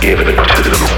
give it to them.